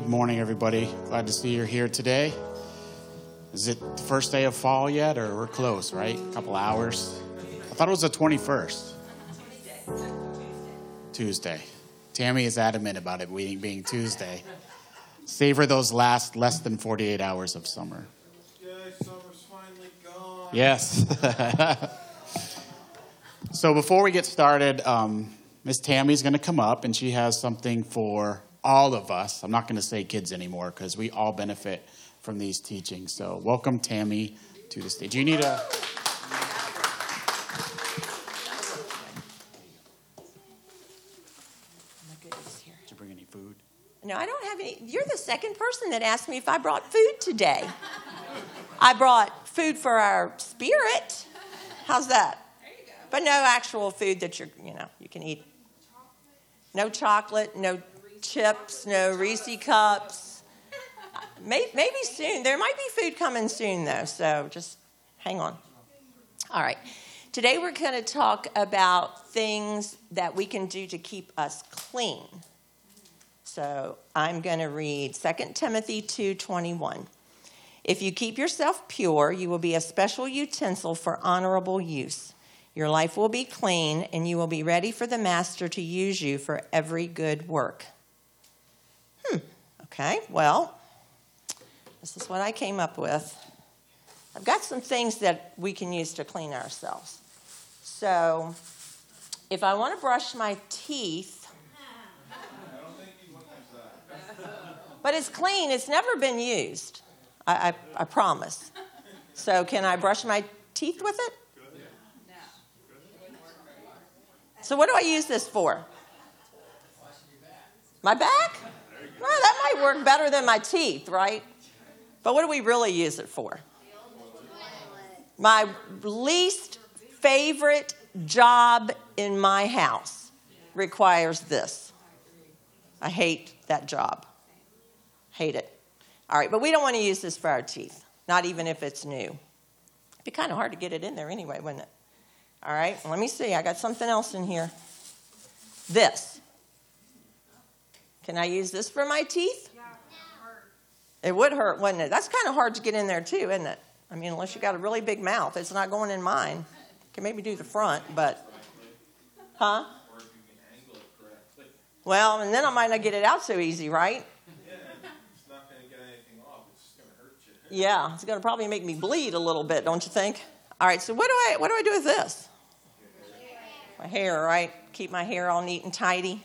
Good morning, everybody. Glad to see you're here today. Is it the first day of fall yet, or we're close, right? A couple hours. I thought it was the 21st. Tuesday. Tammy is adamant about it being, Tuesday. Savor those last less than 48 hours of summer. Yes. so before we get started, um, Miss Tammy's going to come up, and she has something for all of us. I'm not going to say kids anymore because we all benefit from these teachings. So welcome, Tammy, to the stage. Do you need a. Did you bring any food? No, I don't have any. You're the second person that asked me if I brought food today. I brought food for our spirit. How's that? But no actual food that you're, you know, you can eat. No chocolate, no chips, no Reese cups. Maybe soon. There might be food coming soon, though, so just hang on. All right. Today we're going to talk about things that we can do to keep us clean. So I'm going to read 2 Timothy 2:21. If you keep yourself pure, you will be a special utensil for honorable use. Your life will be clean, and you will be ready for the master to use you for every good work. Okay, well, this is what I came up with. I've got some things that we can use to clean ourselves. So, if I want to brush my teeth, but it's clean, it's never been used. I, I, I promise. So, can I brush my teeth with it? So, what do I use this for? My back? Well, that might work better than my teeth, right? But what do we really use it for? My least favorite job in my house requires this. I hate that job. Hate it. All right, but we don't want to use this for our teeth, not even if it's new. It'd be kind of hard to get it in there anyway, wouldn't it? All right, let me see. I got something else in here. This. Can I use this for my teeth? It would hurt, wouldn't it? That's kind of hard to get in there too, isn't it? I mean, unless you got a really big mouth, it's not going in mine. Can maybe do the front, but huh? Well, and then I might not get it out so easy, right? Yeah, It's not going to get anything off. It's just going to hurt you. Yeah, it's going to probably make me bleed a little bit, don't you think? All right, so what do I what do I do with this? My hair, right? Keep my hair all neat and tidy.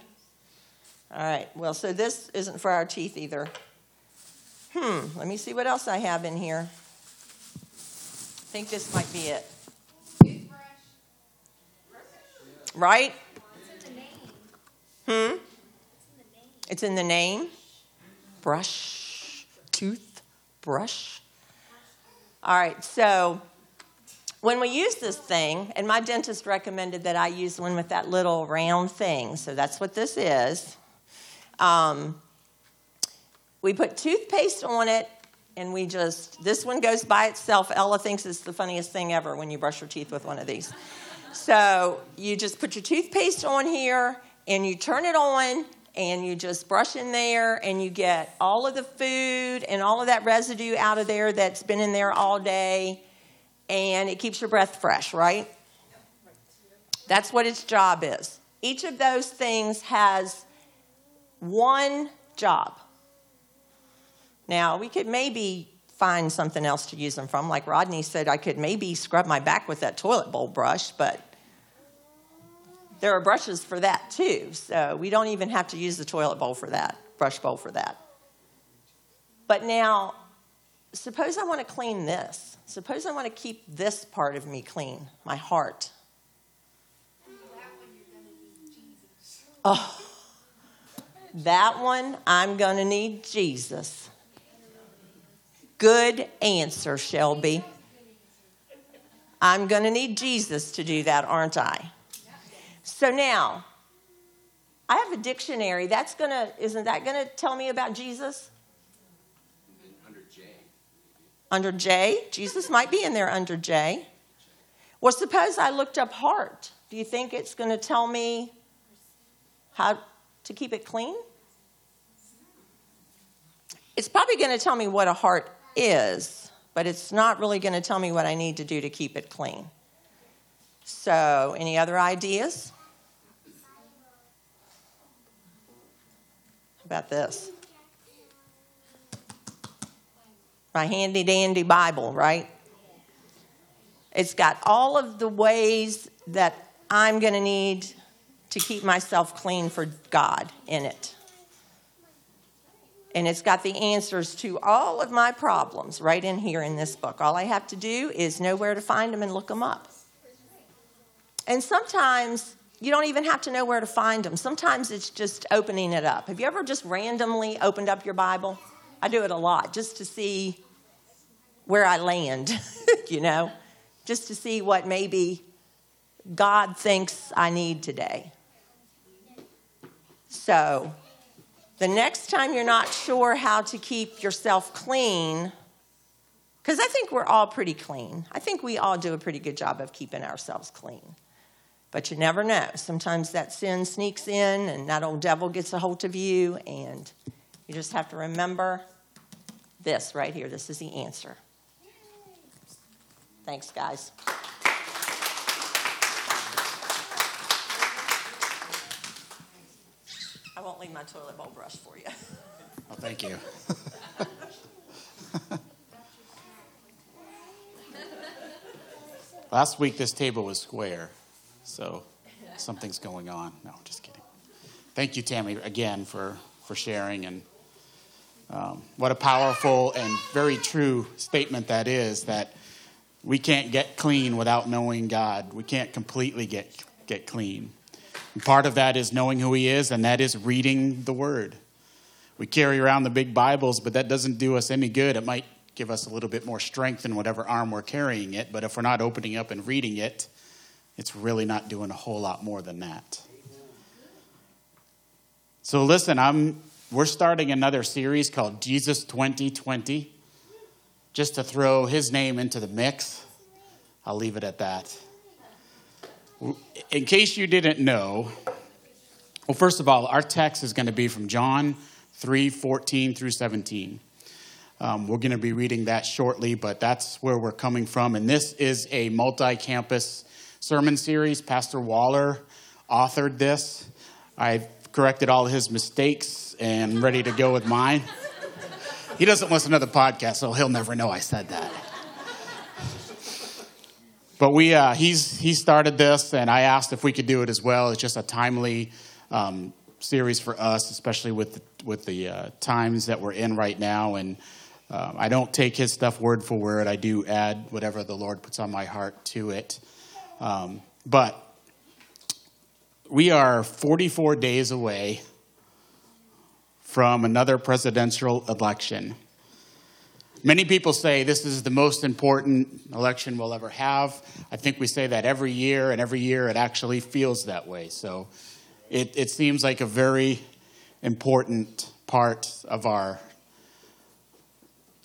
All right. Well, so this isn't for our teeth either. Hmm. Let me see what else I have in here. I think this might be it. Right? Hmm. It's in the name. Brush, tooth, brush. All right, so when we use this thing, and my dentist recommended that I use one with that little round thing, so that's what this is. Um, we put toothpaste on it, and we just, this one goes by itself. Ella thinks it's the funniest thing ever when you brush your teeth with one of these. So you just put your toothpaste on here, and you turn it on, and you just brush in there, and you get all of the food and all of that residue out of there that's been in there all day, and it keeps your breath fresh, right? That's what its job is. Each of those things has one job. Now, we could maybe find something else to use them from. Like Rodney said, I could maybe scrub my back with that toilet bowl brush, but there are brushes for that too. So we don't even have to use the toilet bowl for that, brush bowl for that. But now, suppose I want to clean this. Suppose I want to keep this part of me clean, my heart. Oh, that one, I'm going to need Jesus. Good answer, Shelby. I'm going to need Jesus to do that, aren't I? So now, I have a dictionary. That's going to, isn't that going to tell me about Jesus? Under J. Under J? Jesus might be in there under J. Well, suppose I looked up heart. Do you think it's going to tell me how to keep it clean? it's probably going to tell me what a heart is, but it's not really going to tell me what I need to do to keep it clean. So, any other ideas? About this? My handy dandy Bible, right? It's got all of the ways that I'm going to need to keep myself clean for God in it. And it's got the answers to all of my problems right in here in this book. All I have to do is know where to find them and look them up. And sometimes you don't even have to know where to find them. Sometimes it's just opening it up. Have you ever just randomly opened up your Bible? I do it a lot just to see where I land, you know, just to see what maybe God thinks I need today. So, the next time you're not sure how to keep yourself clean, because I think we're all pretty clean. I think we all do a pretty good job of keeping ourselves clean. But you never know. Sometimes that sin sneaks in and that old devil gets a hold of you, and you just have to remember this right here. This is the answer. Thanks, guys. My toilet bowl brush for you. Oh, thank you. Last week, this table was square, so something's going on. No, just kidding. Thank you, Tammy, again for, for sharing. And um, what a powerful and very true statement that is that we can't get clean without knowing God. We can't completely get, get clean. Part of that is knowing who He is, and that is reading the Word. We carry around the big Bibles, but that doesn't do us any good. It might give us a little bit more strength in whatever arm we're carrying it, but if we're not opening up and reading it, it's really not doing a whole lot more than that. So listen, I'm we're starting another series called Jesus 2020 just to throw his name into the mix. I'll leave it at that. In case you didn't know, well first of all, our text is going to be from John 3 14 through 17. Um, we're going to be reading that shortly, but that's where we're coming from. And this is a multi campus sermon series. Pastor Waller authored this. I've corrected all his mistakes and ready to go with mine. He doesn't listen to the podcast, so he'll never know I said that. But we, uh, he's, he started this, and I asked if we could do it as well. It's just a timely um, series for us, especially with with the uh, times that we're in right now. And um, I don't take his stuff word for word. I do add whatever the Lord puts on my heart to it. Um, but we are 44 days away from another presidential election. Many people say this is the most important election we'll ever have. I think we say that every year, and every year it actually feels that way. So it, it seems like a very important part of our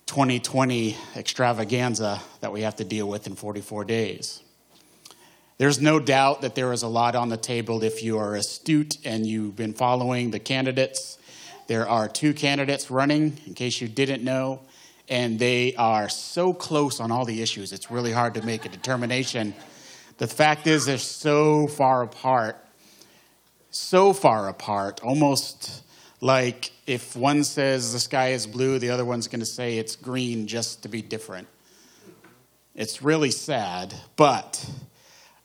2020 extravaganza that we have to deal with in 44 days. There's no doubt that there is a lot on the table if you are astute and you've been following the candidates. There are two candidates running, in case you didn't know, and they are so close on all the issues, it's really hard to make a determination. The fact is, they're so far apart, so far apart, almost like if one says the sky is blue, the other one's going to say it's green just to be different. It's really sad, but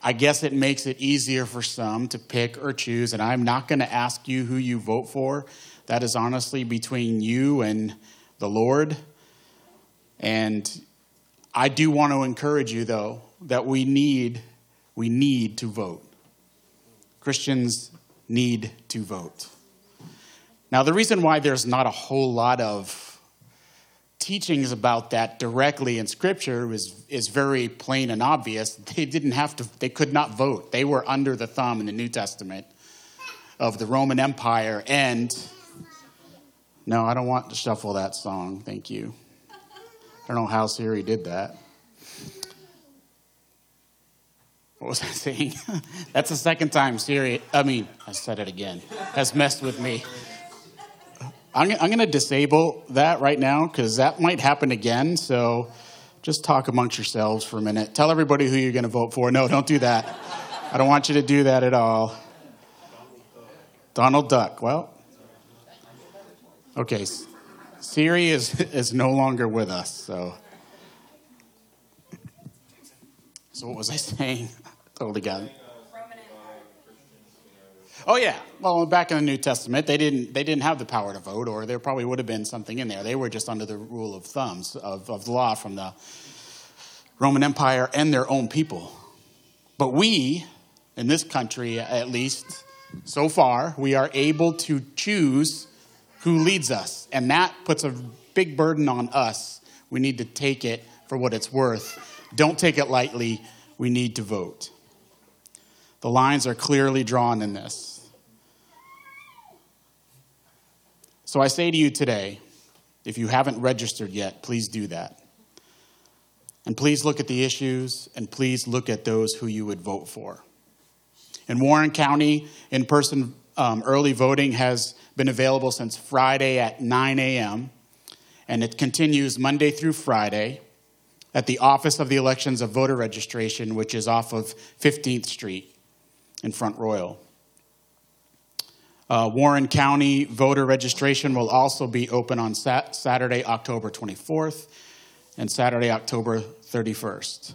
I guess it makes it easier for some to pick or choose. And I'm not going to ask you who you vote for. That is honestly between you and the Lord. And I do want to encourage you, though, that we need we need to vote. Christians need to vote. Now, the reason why there's not a whole lot of teachings about that directly in Scripture is, is very plain and obvious. They didn't have to, they could not vote. They were under the thumb in the New Testament of the Roman Empire. And no, I don't want to shuffle that song. Thank you. I don't know how Siri did that. What was I saying? That's the second time Siri, I mean, I said it again, has messed with me. I'm, I'm going to disable that right now because that might happen again. So just talk amongst yourselves for a minute. Tell everybody who you're going to vote for. No, don't do that. I don't want you to do that at all. Donald Duck. Well, okay. Siri is, is no longer with us. So, so what was I saying? totally got it. Oh yeah. Well, back in the New Testament, they didn't they didn't have the power to vote, or there probably would have been something in there. They were just under the rule of thumbs of, of the law from the Roman Empire and their own people. But we, in this country at least, so far, we are able to choose who leads us, and that puts a big burden on us. We need to take it for what it's worth. Don't take it lightly. We need to vote. The lines are clearly drawn in this. So I say to you today, if you haven't registered yet, please do that. And please look at the issues and please look at those who you would vote for. In Warren County, in person um, early voting has been available since Friday at 9 a.m., and it continues Monday through Friday at the Office of the Elections of Voter Registration, which is off of 15th Street in Front Royal. Uh, Warren County voter registration will also be open on sat- Saturday, October 24th and Saturday, October 31st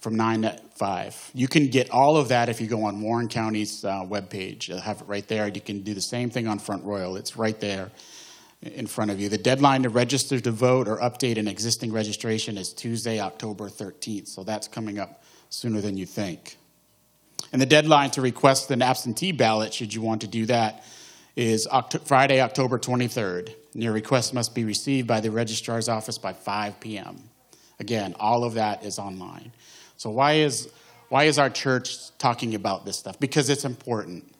from 9 to 5. You can get all of that if you go on Warren County's uh, webpage. They'll have it right there. You can do the same thing on Front Royal, it's right there in front of you. The deadline to register to vote or update an existing registration is Tuesday, October 13th, so that's coming up sooner than you think. And the deadline to request an absentee ballot, should you want to do that, is Oct- Friday, October 23rd. And your request must be received by the registrar's office by 5 p.m. Again, all of that is online. So why is why is our church talking about this stuff? Because it's important.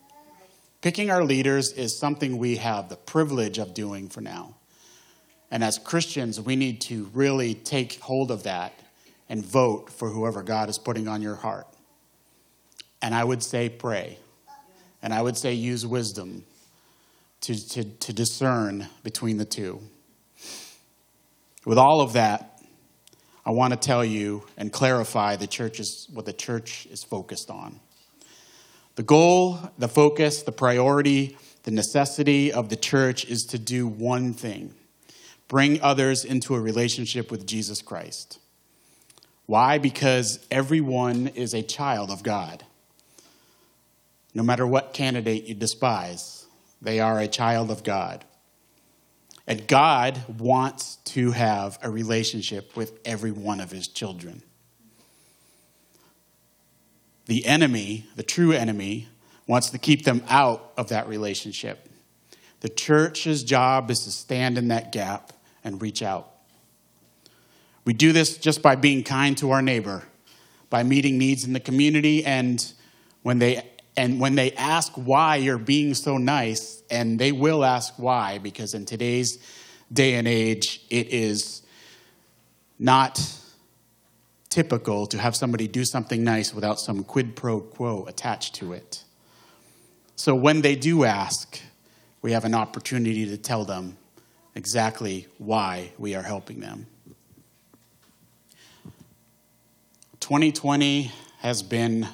Picking our leaders is something we have the privilege of doing for now. And as Christians, we need to really take hold of that and vote for whoever God is putting on your heart. And I would say pray. And I would say use wisdom to, to, to discern between the two. With all of that, I want to tell you and clarify the church is, what the church is focused on. The goal, the focus, the priority, the necessity of the church is to do one thing bring others into a relationship with Jesus Christ. Why? Because everyone is a child of God no matter what candidate you despise, they are a child of God. And God wants to have a relationship with every one of his children. The enemy, the true enemy, wants to keep them out of that relationship. The church's job is to stand in that gap and reach out. We do this just by being kind to our neighbor, by meeting needs in the community, and when they and when they ask why you're being so nice, and they will ask why, because in today's day and age, it is not typical to have somebody do something nice without some quid pro quo attached to it. So when they do ask, we have an opportunity to tell them exactly why we are helping them. 2020 has been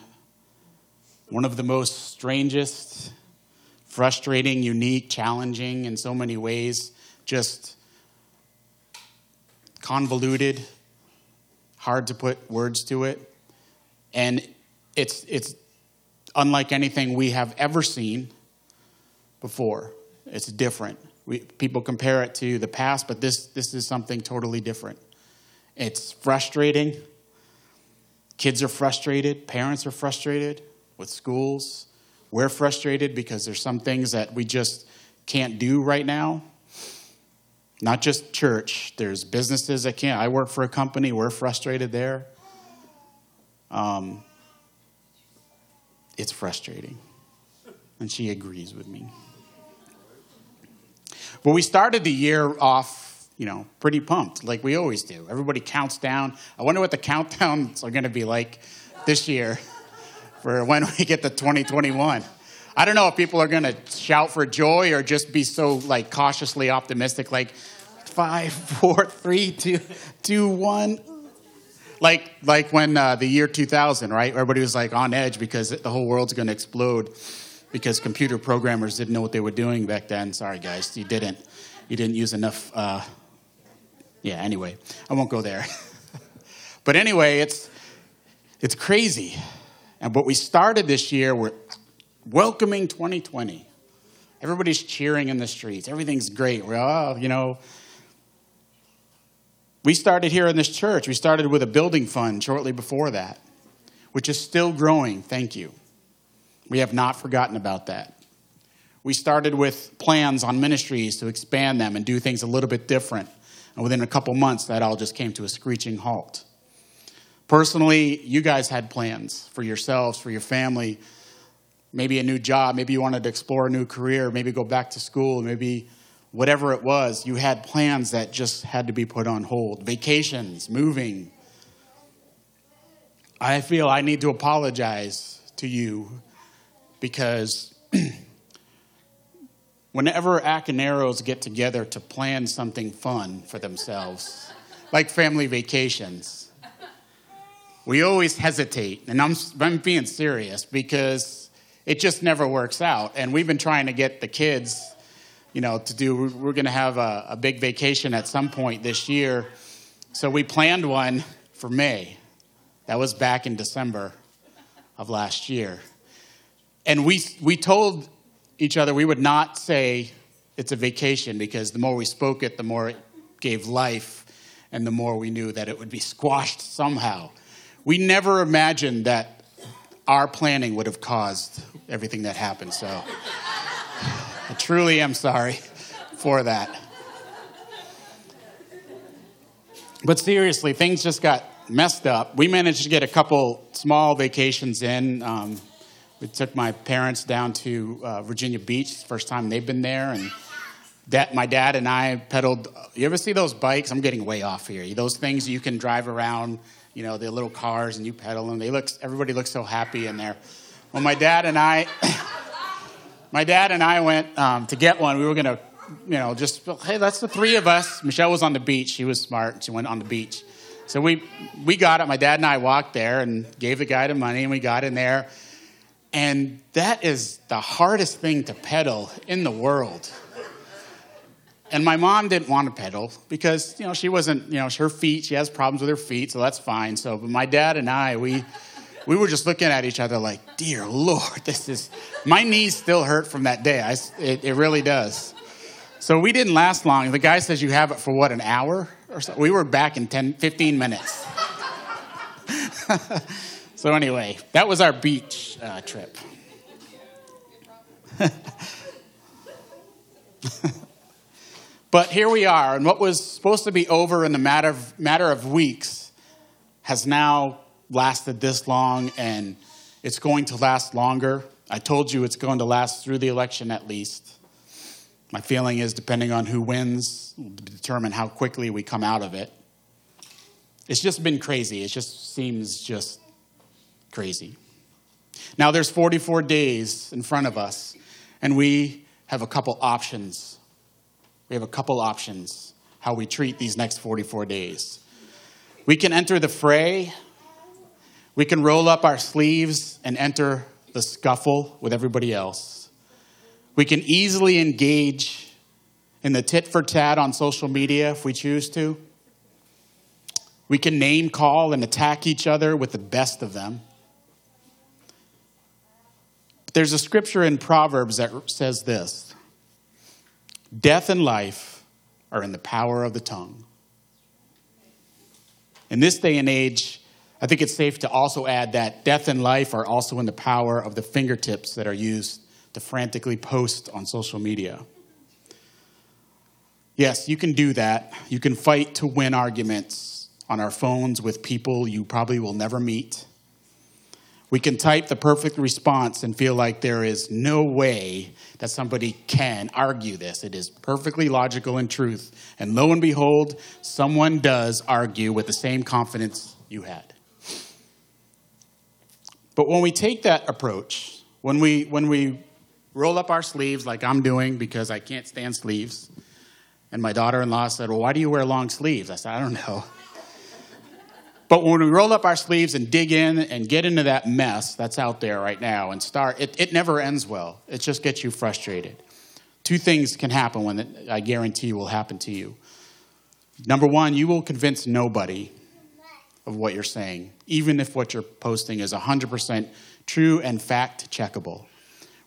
one of the most strangest, frustrating, unique, challenging in so many ways, just convoluted, hard to put words to it. And it's, it's unlike anything we have ever seen before. It's different. We, people compare it to the past, but this, this is something totally different. It's frustrating. Kids are frustrated. Parents are frustrated with schools. We're frustrated because there's some things that we just can't do right now. Not just church, there's businesses that can't. I work for a company, we're frustrated there. Um, it's frustrating. And she agrees with me. But we started the year off, you know, pretty pumped, like we always do. Everybody counts down. I wonder what the countdowns are going to be like this year for when we get to 2021. I don't know if people are going to shout for joy or just be so like cautiously optimistic, like five, four, three, two, two, one. Like, like when uh, the year 2000, right? Everybody was like on edge because the whole world's going to explode because computer programmers didn't know what they were doing back then. Sorry, guys, you didn't. You didn't use enough. Uh, yeah. Anyway, I won't go there. but anyway, it's it's crazy. And what we started this year, we're welcoming 2020. Everybody's cheering in the streets. Everything's great. We're all, you know. We started here in this church. We started with a building fund shortly before that, which is still growing. Thank you. We have not forgotten about that. We started with plans on ministries to expand them and do things a little bit different. And within a couple months, that all just came to a screeching halt. Personally, you guys had plans for yourselves, for your family, maybe a new job, maybe you wanted to explore a new career, maybe go back to school, maybe whatever it was, you had plans that just had to be put on hold. Vacations, moving. I feel I need to apologize to you because whenever Acaneros get together to plan something fun for themselves, like family vacations, we always hesitate. And I'm, I'm being serious because it just never works out. And we've been trying to get the kids, you know, to do, we're going to have a, a big vacation at some point this year. So we planned one for May. That was back in December of last year. And we, we told each other we would not say it's a vacation because the more we spoke it, the more it gave life, and the more we knew that it would be squashed somehow. We never imagined that our planning would have caused everything that happened. So I truly am sorry for that. But seriously, things just got messed up. We managed to get a couple small vacations in. Um, we took my parents down to uh, Virginia Beach, first time they've been there, and that my dad and I pedaled. You ever see those bikes? I'm getting way off here. Those things you can drive around you know, the little cars and you pedal them. They look, everybody looks so happy in there. Well, my dad and I, my dad and I went um, to get one. We were going to, you know, just, hey, that's the three of us. Michelle was on the beach. She was smart. She went on the beach. So we, we got it. My dad and I walked there and gave the guy the money and we got in there. And that is the hardest thing to pedal in the world. And my mom didn't want to pedal because, you know, she wasn't, you know, her feet, she has problems with her feet, so that's fine. So, but my dad and I, we, we were just looking at each other like, dear Lord, this is, my knees still hurt from that day. I, it, it really does. So we didn't last long. The guy says you have it for what, an hour or so? We were back in 10, 15 minutes. so anyway, that was our beach uh, trip. But here we are, and what was supposed to be over in a matter of, matter of weeks has now lasted this long, and it's going to last longer. I told you it's going to last through the election at least. My feeling is, depending on who wins, will determine how quickly we come out of it. It's just been crazy. It just seems just crazy. Now, there's 44 days in front of us, and we have a couple options we have a couple options how we treat these next 44 days. We can enter the fray, we can roll up our sleeves and enter the scuffle with everybody else. We can easily engage in the tit for tat on social media if we choose to. We can name call and attack each other with the best of them. But there's a scripture in Proverbs that says this Death and life are in the power of the tongue. In this day and age, I think it's safe to also add that death and life are also in the power of the fingertips that are used to frantically post on social media. Yes, you can do that. You can fight to win arguments on our phones with people you probably will never meet. We can type the perfect response and feel like there is no way that somebody can argue this. It is perfectly logical and truth. And lo and behold, someone does argue with the same confidence you had. But when we take that approach, when we, when we roll up our sleeves like I'm doing because I can't stand sleeves. And my daughter in law said, Well, why do you wear long sleeves? I said, I don't know. But when we roll up our sleeves and dig in and get into that mess that's out there right now and start, it, it never ends well. It just gets you frustrated. Two things can happen when it, I guarantee will happen to you. Number one, you will convince nobody of what you're saying, even if what you're posting is 100% true and fact checkable.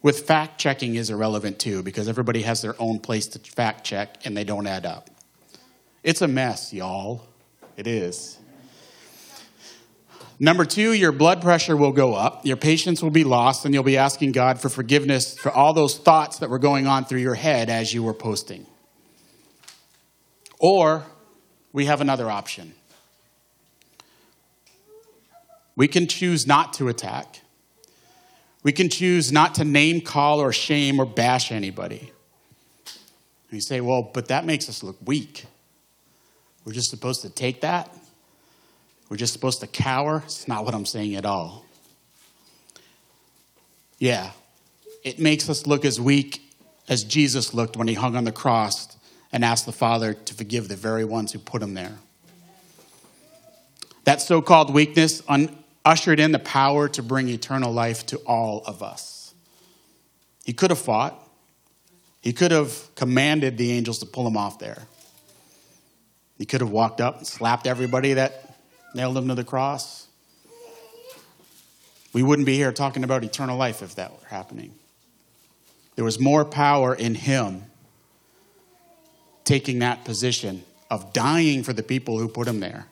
With fact checking is irrelevant too, because everybody has their own place to fact check and they don't add up. It's a mess, y'all. It is. Number two, your blood pressure will go up, your patience will be lost, and you'll be asking God for forgiveness for all those thoughts that were going on through your head as you were posting. Or we have another option. We can choose not to attack. We can choose not to name, call, or shame or bash anybody. And you say, well, but that makes us look weak. We're just supposed to take that? We're just supposed to cower? It's not what I'm saying at all. Yeah, it makes us look as weak as Jesus looked when he hung on the cross and asked the Father to forgive the very ones who put him there. That so called weakness un- ushered in the power to bring eternal life to all of us. He could have fought, he could have commanded the angels to pull him off there. He could have walked up and slapped everybody that nailed him to the cross. We wouldn't be here talking about eternal life if that were happening. There was more power in him taking that position of dying for the people who put him there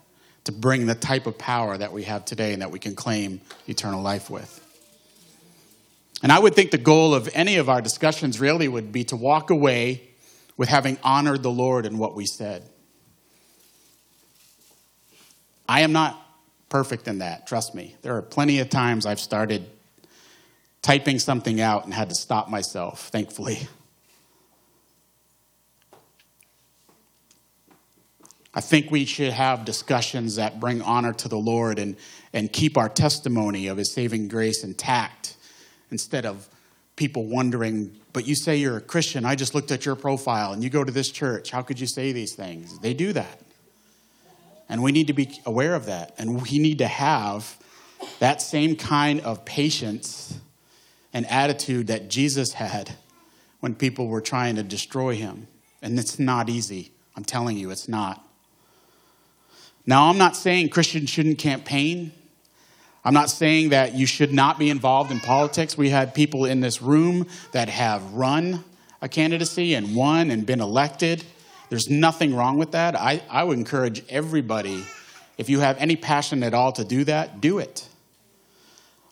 to bring the type of power that we have today and that we can claim eternal life with. And I would think the goal of any of our discussions really would be to walk away with having honored the Lord in what we said. I am not perfect in that, trust me. There are plenty of times I've started typing something out and had to stop myself, thankfully. I think we should have discussions that bring honor to the Lord and, and keep our testimony of His saving grace intact instead of people wondering, but you say you're a Christian. I just looked at your profile and you go to this church. How could you say these things? They do that. And we need to be aware of that. And we need to have that same kind of patience and attitude that Jesus had when people were trying to destroy him. And it's not easy. I'm telling you, it's not. Now, I'm not saying Christians shouldn't campaign. I'm not saying that you should not be involved in politics. We had people in this room that have run a candidacy and won and been elected. There's nothing wrong with that. I, I would encourage everybody, if you have any passion at all to do that, do it.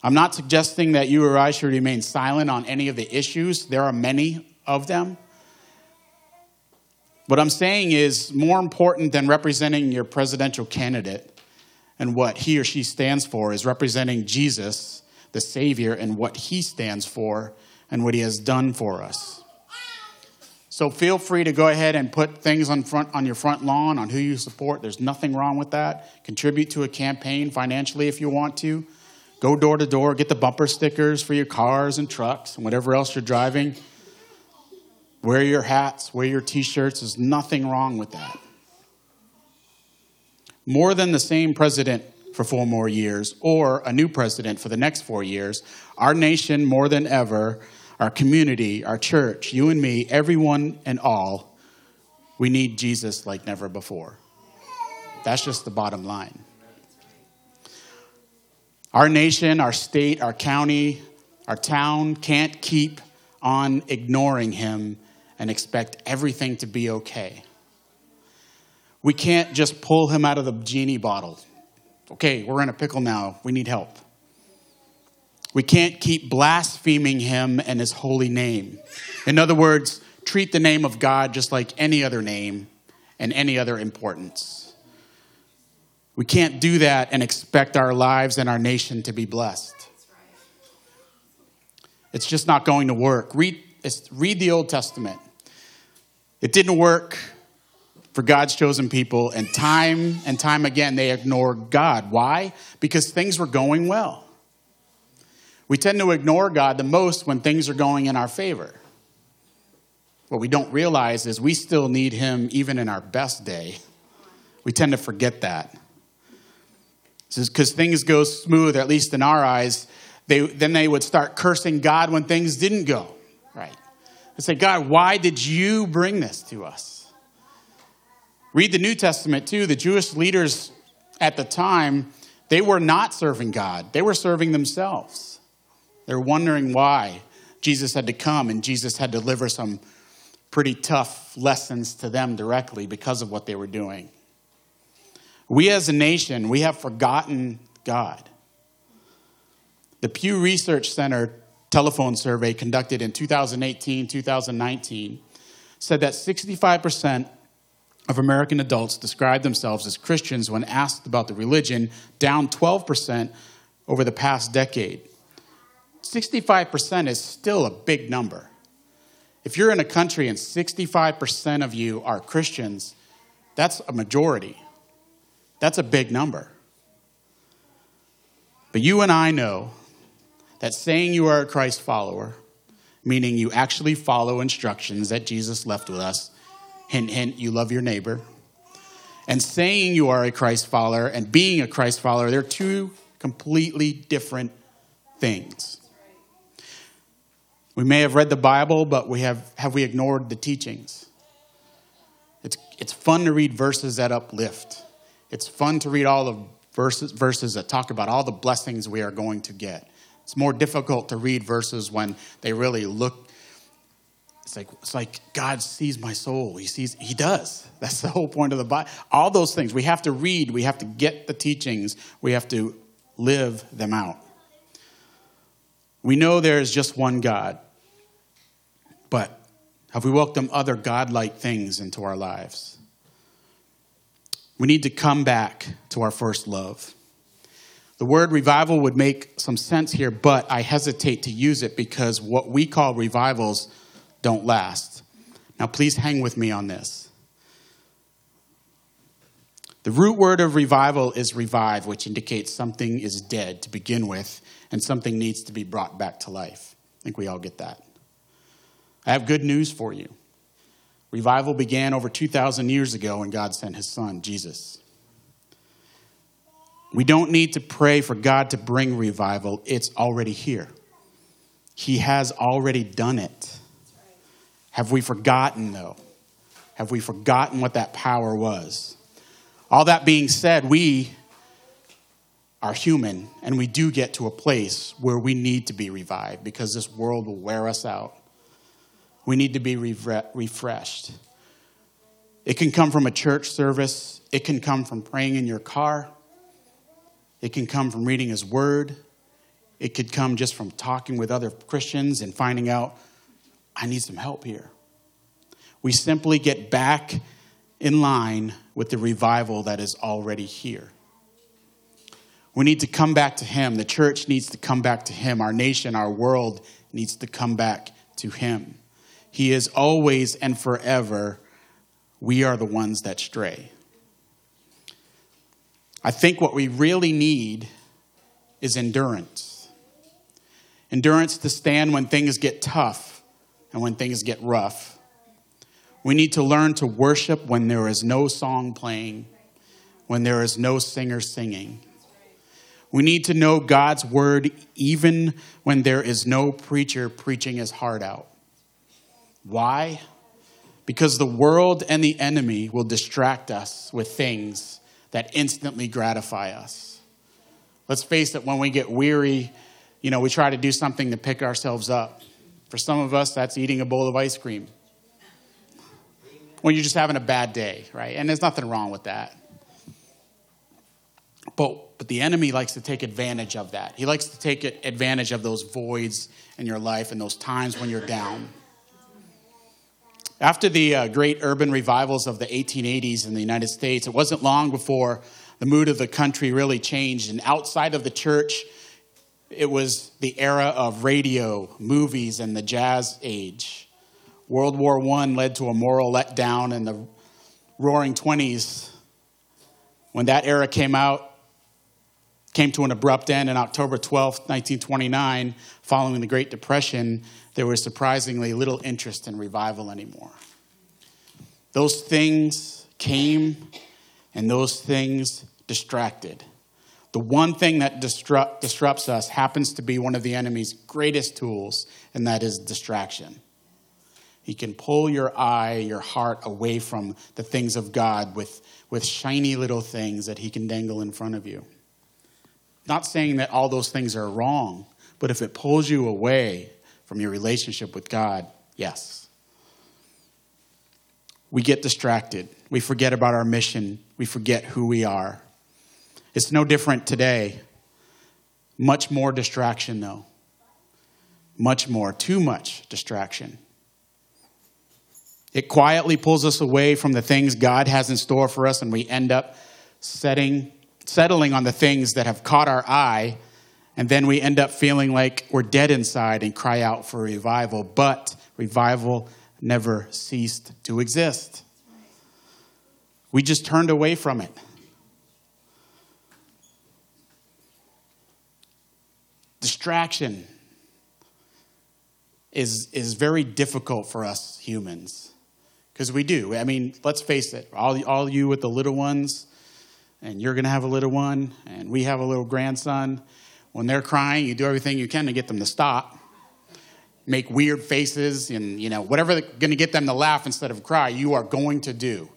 I'm not suggesting that you or I should remain silent on any of the issues. There are many of them. What I'm saying is more important than representing your presidential candidate and what he or she stands for is representing Jesus, the Savior, and what he stands for and what he has done for us. So feel free to go ahead and put things on front on your front lawn on who you support. There's nothing wrong with that. Contribute to a campaign financially if you want to. Go door to door, get the bumper stickers for your cars and trucks and whatever else you're driving. Wear your hats, wear your t-shirts. There's nothing wrong with that. More than the same president for four more years or a new president for the next four years, our nation more than ever our community, our church, you and me, everyone and all, we need Jesus like never before. That's just the bottom line. Our nation, our state, our county, our town can't keep on ignoring him and expect everything to be okay. We can't just pull him out of the genie bottle. Okay, we're in a pickle now. We need help. We can't keep blaspheming him and his holy name. In other words, treat the name of God just like any other name and any other importance. We can't do that and expect our lives and our nation to be blessed. It's just not going to work. Read, read the Old Testament. It didn't work for God's chosen people, and time and time again they ignored God. Why? Because things were going well. We tend to ignore God the most when things are going in our favor. What we don't realize is we still need Him even in our best day. We tend to forget that. Because things go smooth, at least in our eyes, they, then they would start cursing God when things didn't go right. They say, God, why did you bring this to us? Read the New Testament too. The Jewish leaders at the time, they were not serving God, they were serving themselves. They're wondering why Jesus had to come and Jesus had to deliver some pretty tough lessons to them directly because of what they were doing. We as a nation, we have forgotten God. The Pew Research Center telephone survey conducted in 2018 2019 said that 65% of American adults describe themselves as Christians when asked about the religion, down 12% over the past decade. 65% is still a big number. If you're in a country and 65% of you are Christians, that's a majority. That's a big number. But you and I know that saying you are a Christ follower, meaning you actually follow instructions that Jesus left with us, hint, hint, you love your neighbor, and saying you are a Christ follower and being a Christ follower, they're two completely different things. We may have read the Bible, but we have, have we ignored the teachings? It's, it's fun to read verses that uplift. It's fun to read all the verses, verses that talk about all the blessings we are going to get. It's more difficult to read verses when they really look. It's like, it's like God sees my soul. He sees, He does. That's the whole point of the Bible. All those things. We have to read, we have to get the teachings, we have to live them out. We know there is just one God, have we welcomed other God-like things into our lives? We need to come back to our first love. The word revival would make some sense here, but I hesitate to use it because what we call revivals don't last. Now, please hang with me on this. The root word of revival is revive, which indicates something is dead to begin with and something needs to be brought back to life. I think we all get that. I have good news for you. Revival began over 2,000 years ago when God sent his son, Jesus. We don't need to pray for God to bring revival, it's already here. He has already done it. Have we forgotten, though? Have we forgotten what that power was? All that being said, we are human and we do get to a place where we need to be revived because this world will wear us out. We need to be refreshed. It can come from a church service, it can come from praying in your car, it can come from reading His Word. It could come just from talking with other Christians and finding out, I need some help here. We simply get back in line with the revival that is already here. We need to come back to Him. The church needs to come back to Him. Our nation, our world needs to come back to Him. He is always and forever. We are the ones that stray. I think what we really need is endurance. Endurance to stand when things get tough and when things get rough. We need to learn to worship when there is no song playing, when there is no singer singing. We need to know God's word even when there is no preacher preaching his heart out. Why? Because the world and the enemy will distract us with things that instantly gratify us. Let's face it, when we get weary, you know, we try to do something to pick ourselves up. For some of us, that's eating a bowl of ice cream. When you're just having a bad day, right? And there's nothing wrong with that. But, but the enemy likes to take advantage of that. He likes to take advantage of those voids in your life and those times when you're down. After the uh, great urban revivals of the 1880s in the United States, it wasn't long before the mood of the country really changed. And outside of the church, it was the era of radio, movies, and the jazz age. World War I led to a moral letdown in the roaring 20s. When that era came out, came to an abrupt end on October 12, 1929, following the Great Depression, there was surprisingly little interest in revival anymore. Those things came and those things distracted. The one thing that disrupt, disrupts us happens to be one of the enemy's greatest tools, and that is distraction. He can pull your eye, your heart away from the things of God with, with shiny little things that he can dangle in front of you. Not saying that all those things are wrong, but if it pulls you away from your relationship with God, yes. We get distracted. We forget about our mission. We forget who we are. It's no different today. Much more distraction, though. Much more. Too much distraction. It quietly pulls us away from the things God has in store for us, and we end up setting, settling on the things that have caught our eye, and then we end up feeling like we're dead inside and cry out for revival. But revival never ceased to exist. We just turned away from it. Distraction is, is very difficult for us humans because we do. I mean, let's face it, all, all you with the little ones, and you're going to have a little one, and we have a little grandson. When they're crying, you do everything you can to get them to stop. Make weird faces, and you know whatever going to get them to laugh instead of cry. You are going to do,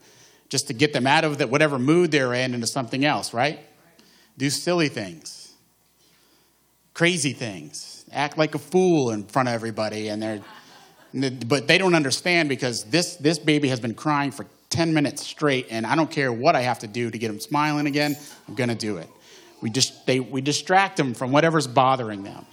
just to get them out of the, whatever mood they're in into something else. Right? Do silly things, crazy things, act like a fool in front of everybody, and they're but they don't understand because this, this baby has been crying for 10 minutes straight, and I don't care what I have to do to get him smiling again, I'm going to do it. We, just, they, we distract them from whatever's bothering them.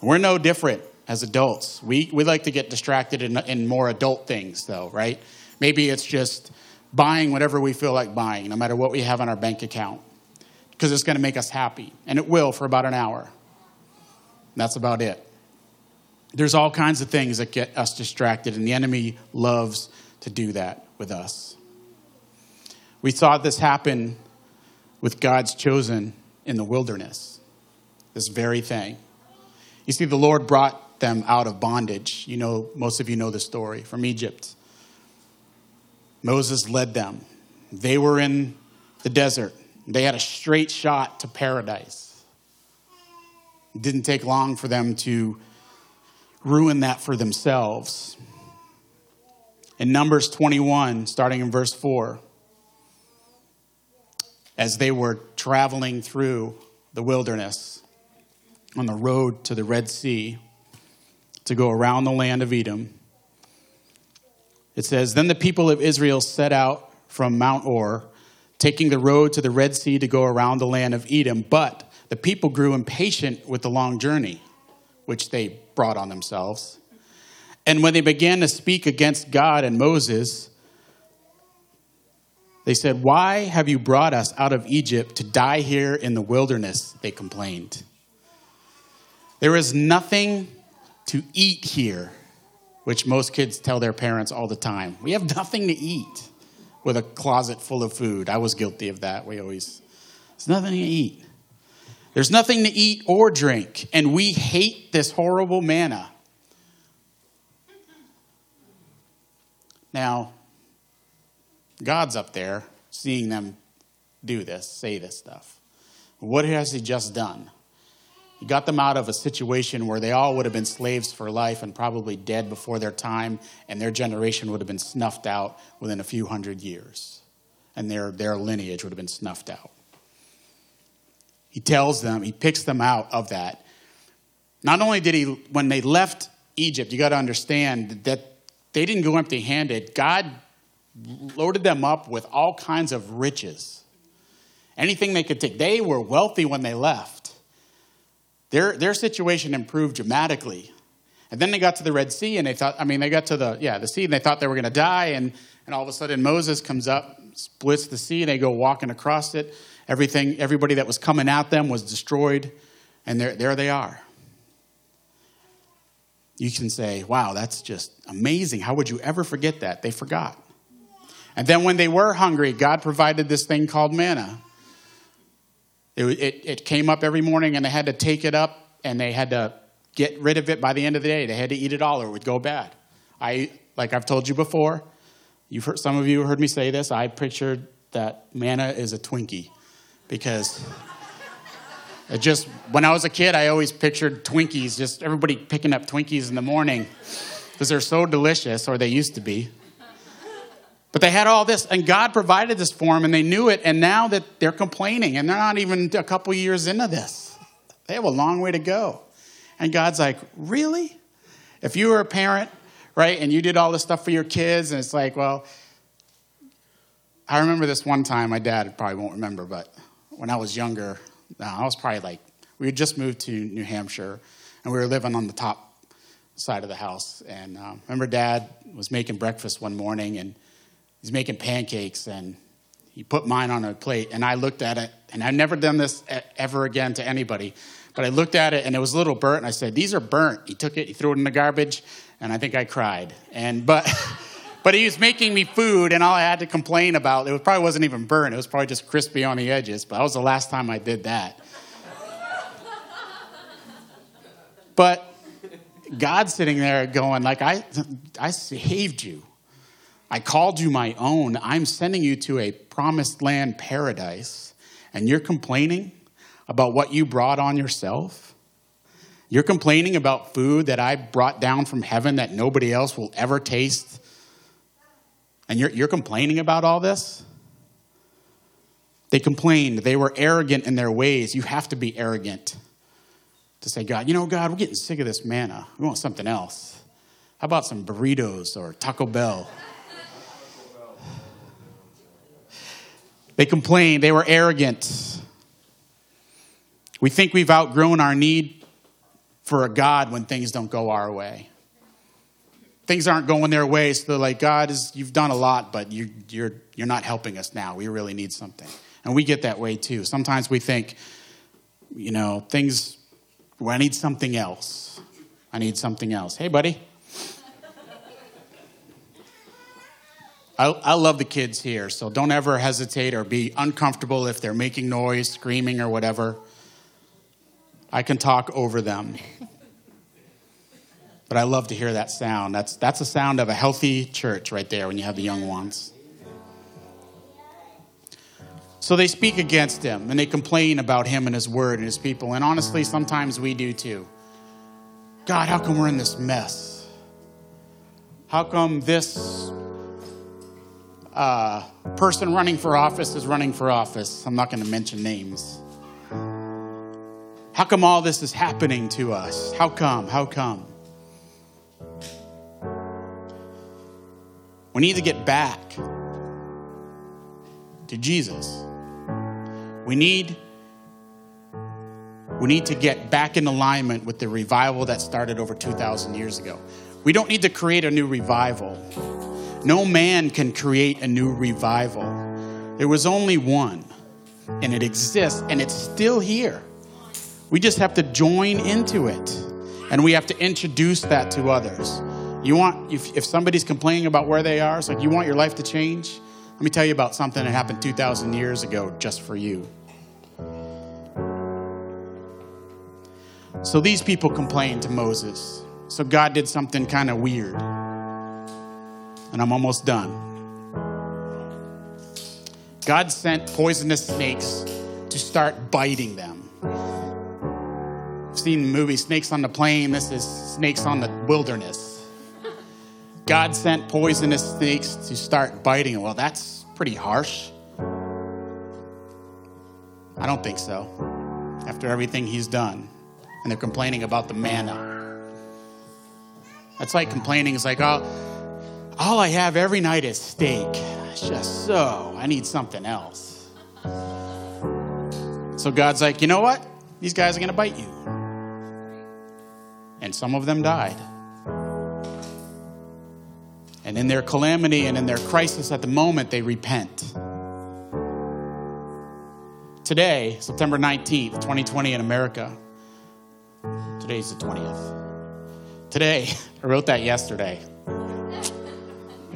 We're no different as adults. We, we like to get distracted in, in more adult things, though, right? Maybe it's just buying whatever we feel like buying, no matter what we have on our bank account, because it's going to make us happy, and it will for about an hour. That's about it. There's all kinds of things that get us distracted, and the enemy loves to do that with us. We saw this happen with God's chosen in the wilderness, this very thing. You see, the Lord brought them out of bondage. You know, most of you know the story from Egypt. Moses led them. They were in the desert. They had a straight shot to paradise. It didn't take long for them to ruin that for themselves. In Numbers 21, starting in verse 4, as they were traveling through the wilderness on the road to the Red Sea to go around the land of Edom, it says, Then the people of Israel set out from Mount Hor, taking the road to the Red Sea to go around the land of Edom. But the people grew impatient with the long journey, which they brought on themselves. And when they began to speak against God and Moses, they said, Why have you brought us out of Egypt to die here in the wilderness? They complained. There is nothing to eat here, which most kids tell their parents all the time. We have nothing to eat with a closet full of food. I was guilty of that. We always, there's nothing to eat. There's nothing to eat or drink, and we hate this horrible manna. Now, God's up there seeing them do this, say this stuff. What has He just done? He got them out of a situation where they all would have been slaves for life and probably dead before their time, and their generation would have been snuffed out within a few hundred years, and their, their lineage would have been snuffed out. He tells them, he picks them out of that. Not only did he, when they left Egypt, you got to understand that they didn't go empty handed. God loaded them up with all kinds of riches. Anything they could take. They were wealthy when they left. Their, their situation improved dramatically. And then they got to the Red Sea and they thought, I mean, they got to the, yeah, the sea and they thought they were going to die. And, and all of a sudden Moses comes up, splits the sea, and they go walking across it. Everything, everybody that was coming at them was destroyed, and there, there they are. You can say, wow, that's just amazing. How would you ever forget that? They forgot. And then when they were hungry, God provided this thing called manna. It, it, it came up every morning and they had to take it up and they had to get rid of it by the end of the day. They had to eat it all or it would go bad. I, like I've told you before, you've heard, some of you heard me say this. I pictured that manna is a Twinkie because it just, when I was a kid, I always pictured Twinkies, just everybody picking up Twinkies in the morning because they're so delicious, or they used to be. But they had all this, and God provided this for them, and they knew it, and now that they're complaining, and they're not even a couple years into this, they have a long way to go. And God's like, Really? If you were a parent, right, and you did all this stuff for your kids, and it's like, well, I remember this one time, my dad probably won't remember, but when I was younger, I was probably like, we had just moved to New Hampshire, and we were living on the top side of the house. And uh, remember, dad was making breakfast one morning, and he's making pancakes, and he put mine on a plate, and I looked at it, and I've never done this ever again to anybody. But I looked at it and it was a little burnt, and I said, "These are burnt." He took it, he threw it in the garbage, and I think I cried. And but but he was making me food, and all I had to complain about it probably wasn't even burnt. It was probably just crispy on the edges. But that was the last time I did that. but God's sitting there going, like, I, I saved you. I called you my own. I'm sending you to a promised land paradise, and you're complaining? about what you brought on yourself? You're complaining about food that I brought down from heaven that nobody else will ever taste? And you're, you're complaining about all this? They complained. They were arrogant in their ways. You have to be arrogant to say, God, you know, God, we're getting sick of this manna. We want something else. How about some burritos or Taco Bell? They complained. They were arrogant. We think we've outgrown our need for a God when things don't go our way. Things aren't going their way, so they're like, God, is, you've done a lot, but you, you're, you're not helping us now. We really need something. And we get that way too. Sometimes we think, you know, things, well, I need something else. I need something else. Hey, buddy. I, I, love the kids here, so don't ever hesitate or be uncomfortable if they're making noise, screaming, or whatever. I can talk over them. But I love to hear that sound. That's, that's the sound of a healthy church right there when you have the young ones. So they speak against him and they complain about him and his word and his people. And honestly, sometimes we do too. God, how come we're in this mess? How come this uh, person running for office is running for office? I'm not going to mention names. How come all this is happening to us? How come? How come? We need to get back to Jesus. We need we need to get back in alignment with the revival that started over 2000 years ago. We don't need to create a new revival. No man can create a new revival. There was only one, and it exists, and it's still here. We just have to join into it and we have to introduce that to others. You want, if, if somebody's complaining about where they are, it's like you want your life to change. Let me tell you about something that happened 2,000 years ago just for you. So these people complained to Moses. So God did something kind of weird. And I'm almost done. God sent poisonous snakes to start biting them I've seen the movie Snakes on the Plane. This is Snakes on the Wilderness. God sent poisonous snakes to start biting. Well, that's pretty harsh. I don't think so. After everything he's done. And they're complaining about the manna. That's like complaining. It's like, oh, all I have every night is steak. It's just so, I need something else. So God's like, you know what? These guys are going to bite you and some of them died. And in their calamity and in their crisis at the moment, they repent. Today, September 19th, 2020 in America, today's the 20th. Today, I wrote that yesterday.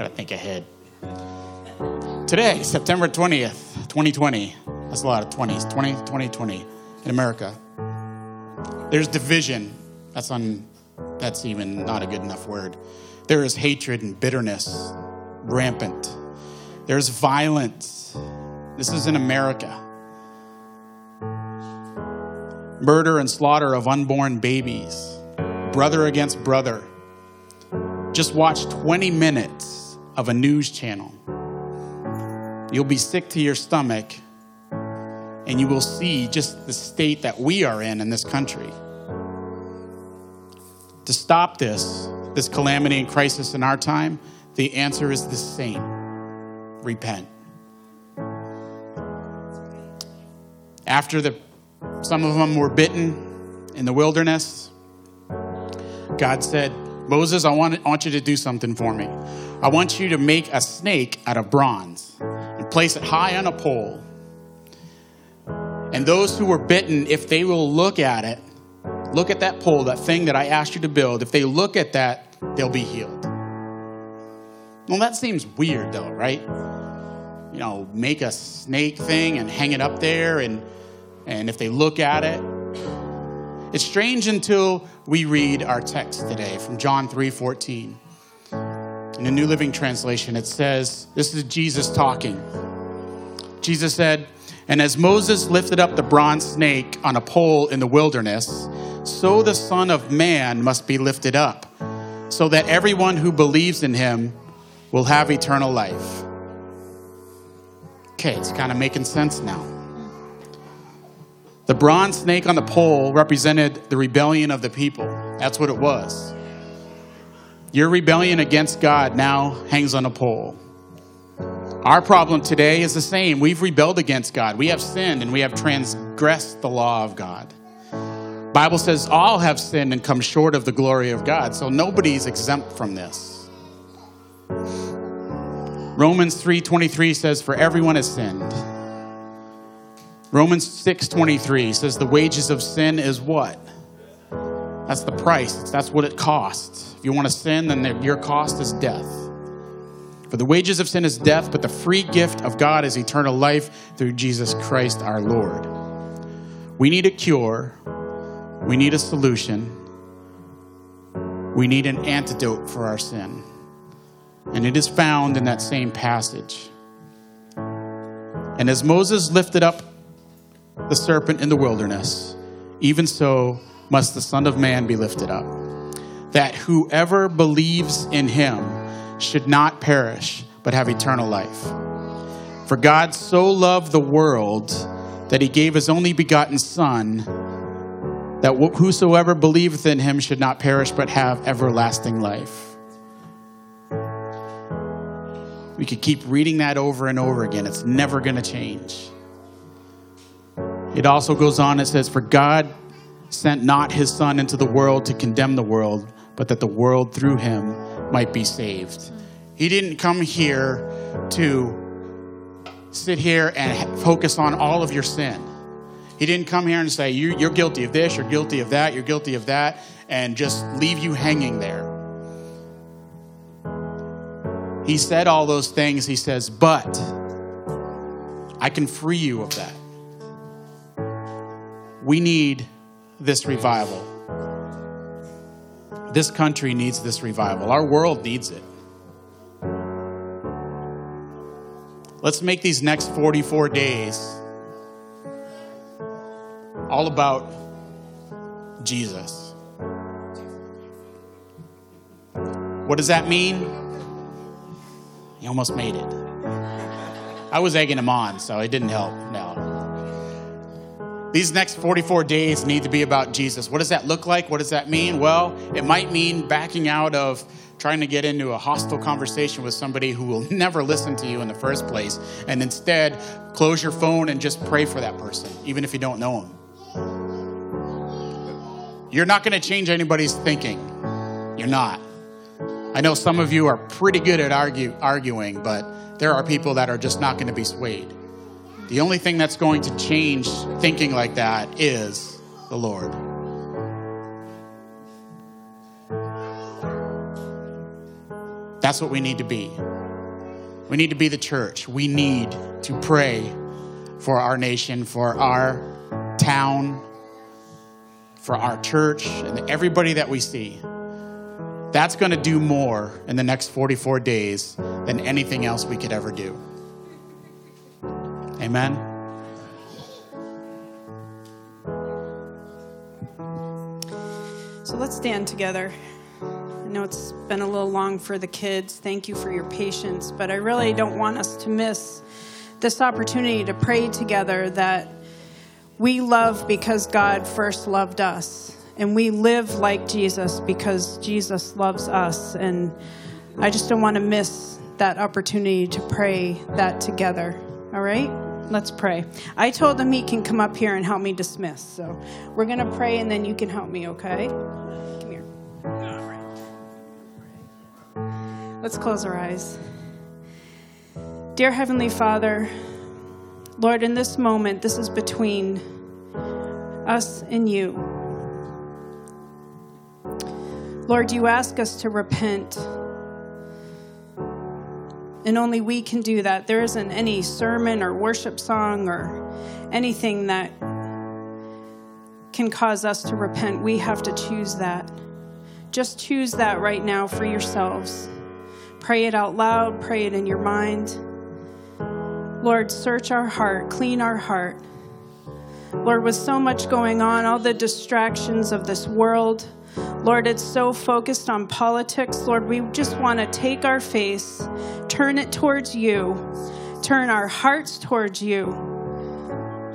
Gotta think ahead. Today, September 20th, 2020, That's a lot of 20s. 20, 20, 20 in America. There's division. That's on. That's even not a good enough word. There is hatred and bitterness rampant. There's violence. This is in America. Murder and slaughter of unborn babies. Brother against brother. Just watch 20 minutes of a news channel. You'll be sick to your stomach and you will see just the state that we are in in this country. To stop this, this calamity and crisis in our time, the answer is the same repent. After the, some of them were bitten in the wilderness, God said, Moses, I want, I want you to do something for me. I want you to make a snake out of bronze and place it high on a pole. And those who were bitten, if they will look at it, look at that pole, that thing that I asked you to build, if they look at that, they'll be healed. Well, that seems weird though, right? You know, make a snake thing and hang it up there, and, and if they look at it, it's strange until we read our text today from John 3 14. In the New Living Translation, it says, This is Jesus talking. Jesus said, And as Moses lifted up the bronze snake on a pole in the wilderness, so the Son of Man must be lifted up, so that everyone who believes in him will have eternal life. Okay, it's kind of making sense now. The bronze snake on the pole represented the rebellion of the people. That's what it was. Your rebellion against God now hangs on a pole. Our problem today is the same. We've rebelled against God. We have sinned and we have transgressed the law of God. Bible says all have sinned and come short of the glory of God. So nobody's exempt from this. Romans 3:23 says for everyone has sinned. Romans 6:23 says the wages of sin is what? That's the price. That's what it costs. If you want to sin, then your cost is death. For the wages of sin is death, but the free gift of God is eternal life through Jesus Christ our Lord. We need a cure. We need a solution. We need an antidote for our sin. And it is found in that same passage. And as Moses lifted up the serpent in the wilderness, even so must the Son of Man be lifted up, that whoever believes in him should not perish, but have eternal life. For God so loved the world that he gave his only begotten Son, that whosoever believeth in him should not perish, but have everlasting life. We could keep reading that over and over again. It's never going to change. It also goes on, it says, For God sent not his Son into the world to condemn the world, but that the world through him might be saved. He didn't come here to sit here and focus on all of your sin. He didn't come here and say, You're guilty of this, you're guilty of that, you're guilty of that, and just leave you hanging there. He said all those things. He says, But I can free you of that. We need this revival. This country needs this revival. Our world needs it. Let's make these next 44 days all about Jesus. What does that mean? He almost made it. I was egging him on, so it didn't help. These next 44 days need to be about Jesus. What does that look like? What does that mean? Well, it might mean backing out of trying to get into a hostile conversation with somebody who will never listen to you in the first place, and instead close your phone and just pray for that person, even if you don't know them. You're not going to change anybody's thinking. You're not. I know some of you are pretty good at argue, arguing, but there are people that are just not going to be swayed. The only thing that's going to change thinking like that is the Lord. That's what we need to be. We need to be the church. We need to pray for our nation, for our town, for our church, and everybody that we see. That's going to do more in the next 44 days than anything else we could ever do. Amen. So let's stand together. I know it's been a little long for the kids. Thank you for your patience, but I really don't want us to miss this opportunity to pray together that we love because God first loved us. And we live like Jesus because Jesus loves us. And I just don't want to miss that opportunity to pray that together. All right? Let's pray. I told him he can come up here and help me dismiss. So we're going to pray and then you can help me, okay? Come here. Let's close our eyes. Dear Heavenly Father, Lord, in this moment, this is between us and you. Lord, you ask us to repent. And only we can do that. There isn't any sermon or worship song or anything that can cause us to repent. We have to choose that. Just choose that right now for yourselves. Pray it out loud, pray it in your mind. Lord, search our heart, clean our heart. Lord, with so much going on, all the distractions of this world, Lord, it's so focused on politics. Lord, we just want to take our face, turn it towards you, turn our hearts towards you.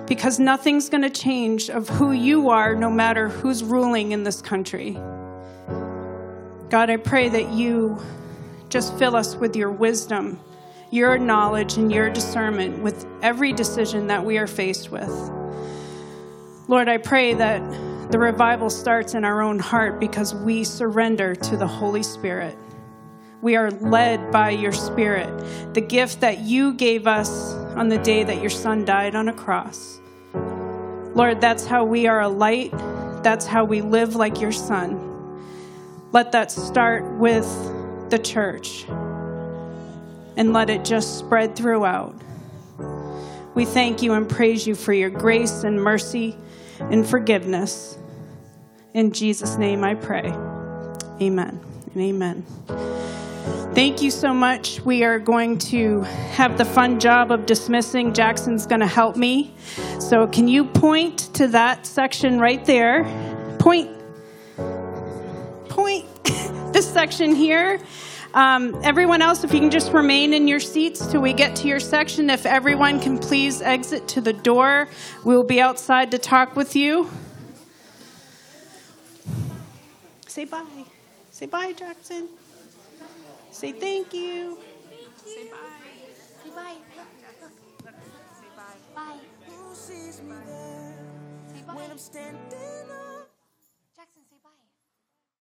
Because nothing's going to change of who you are, no matter who's ruling in this country. God, I pray that you just fill us with your wisdom, your knowledge, and your discernment with every decision that we are faced with. Lord, I pray that the revival starts in our own heart because we surrender to the Holy Spirit. We are led by your Spirit, the gift that you gave us on the day that your Son died on a cross. Lord, that's how we are a light. That's how we live like your Son. Let that start with the church and let it just spread throughout. We thank you and praise you for your grace and mercy and forgiveness. In Jesus' name I pray. Amen and amen. Thank you so much. We are going to have the fun job of dismissing. Jackson's going to help me. So, can you point to that section right there? Point. Point. this section here. Um, everyone else, if you can just remain in your seats till we get to your section. If everyone can please exit to the door, we will be outside to talk with you. Say bye. Say bye, Jackson. Say thank you. Say bye. Say bye. Bye. Who sees me there when I'm standing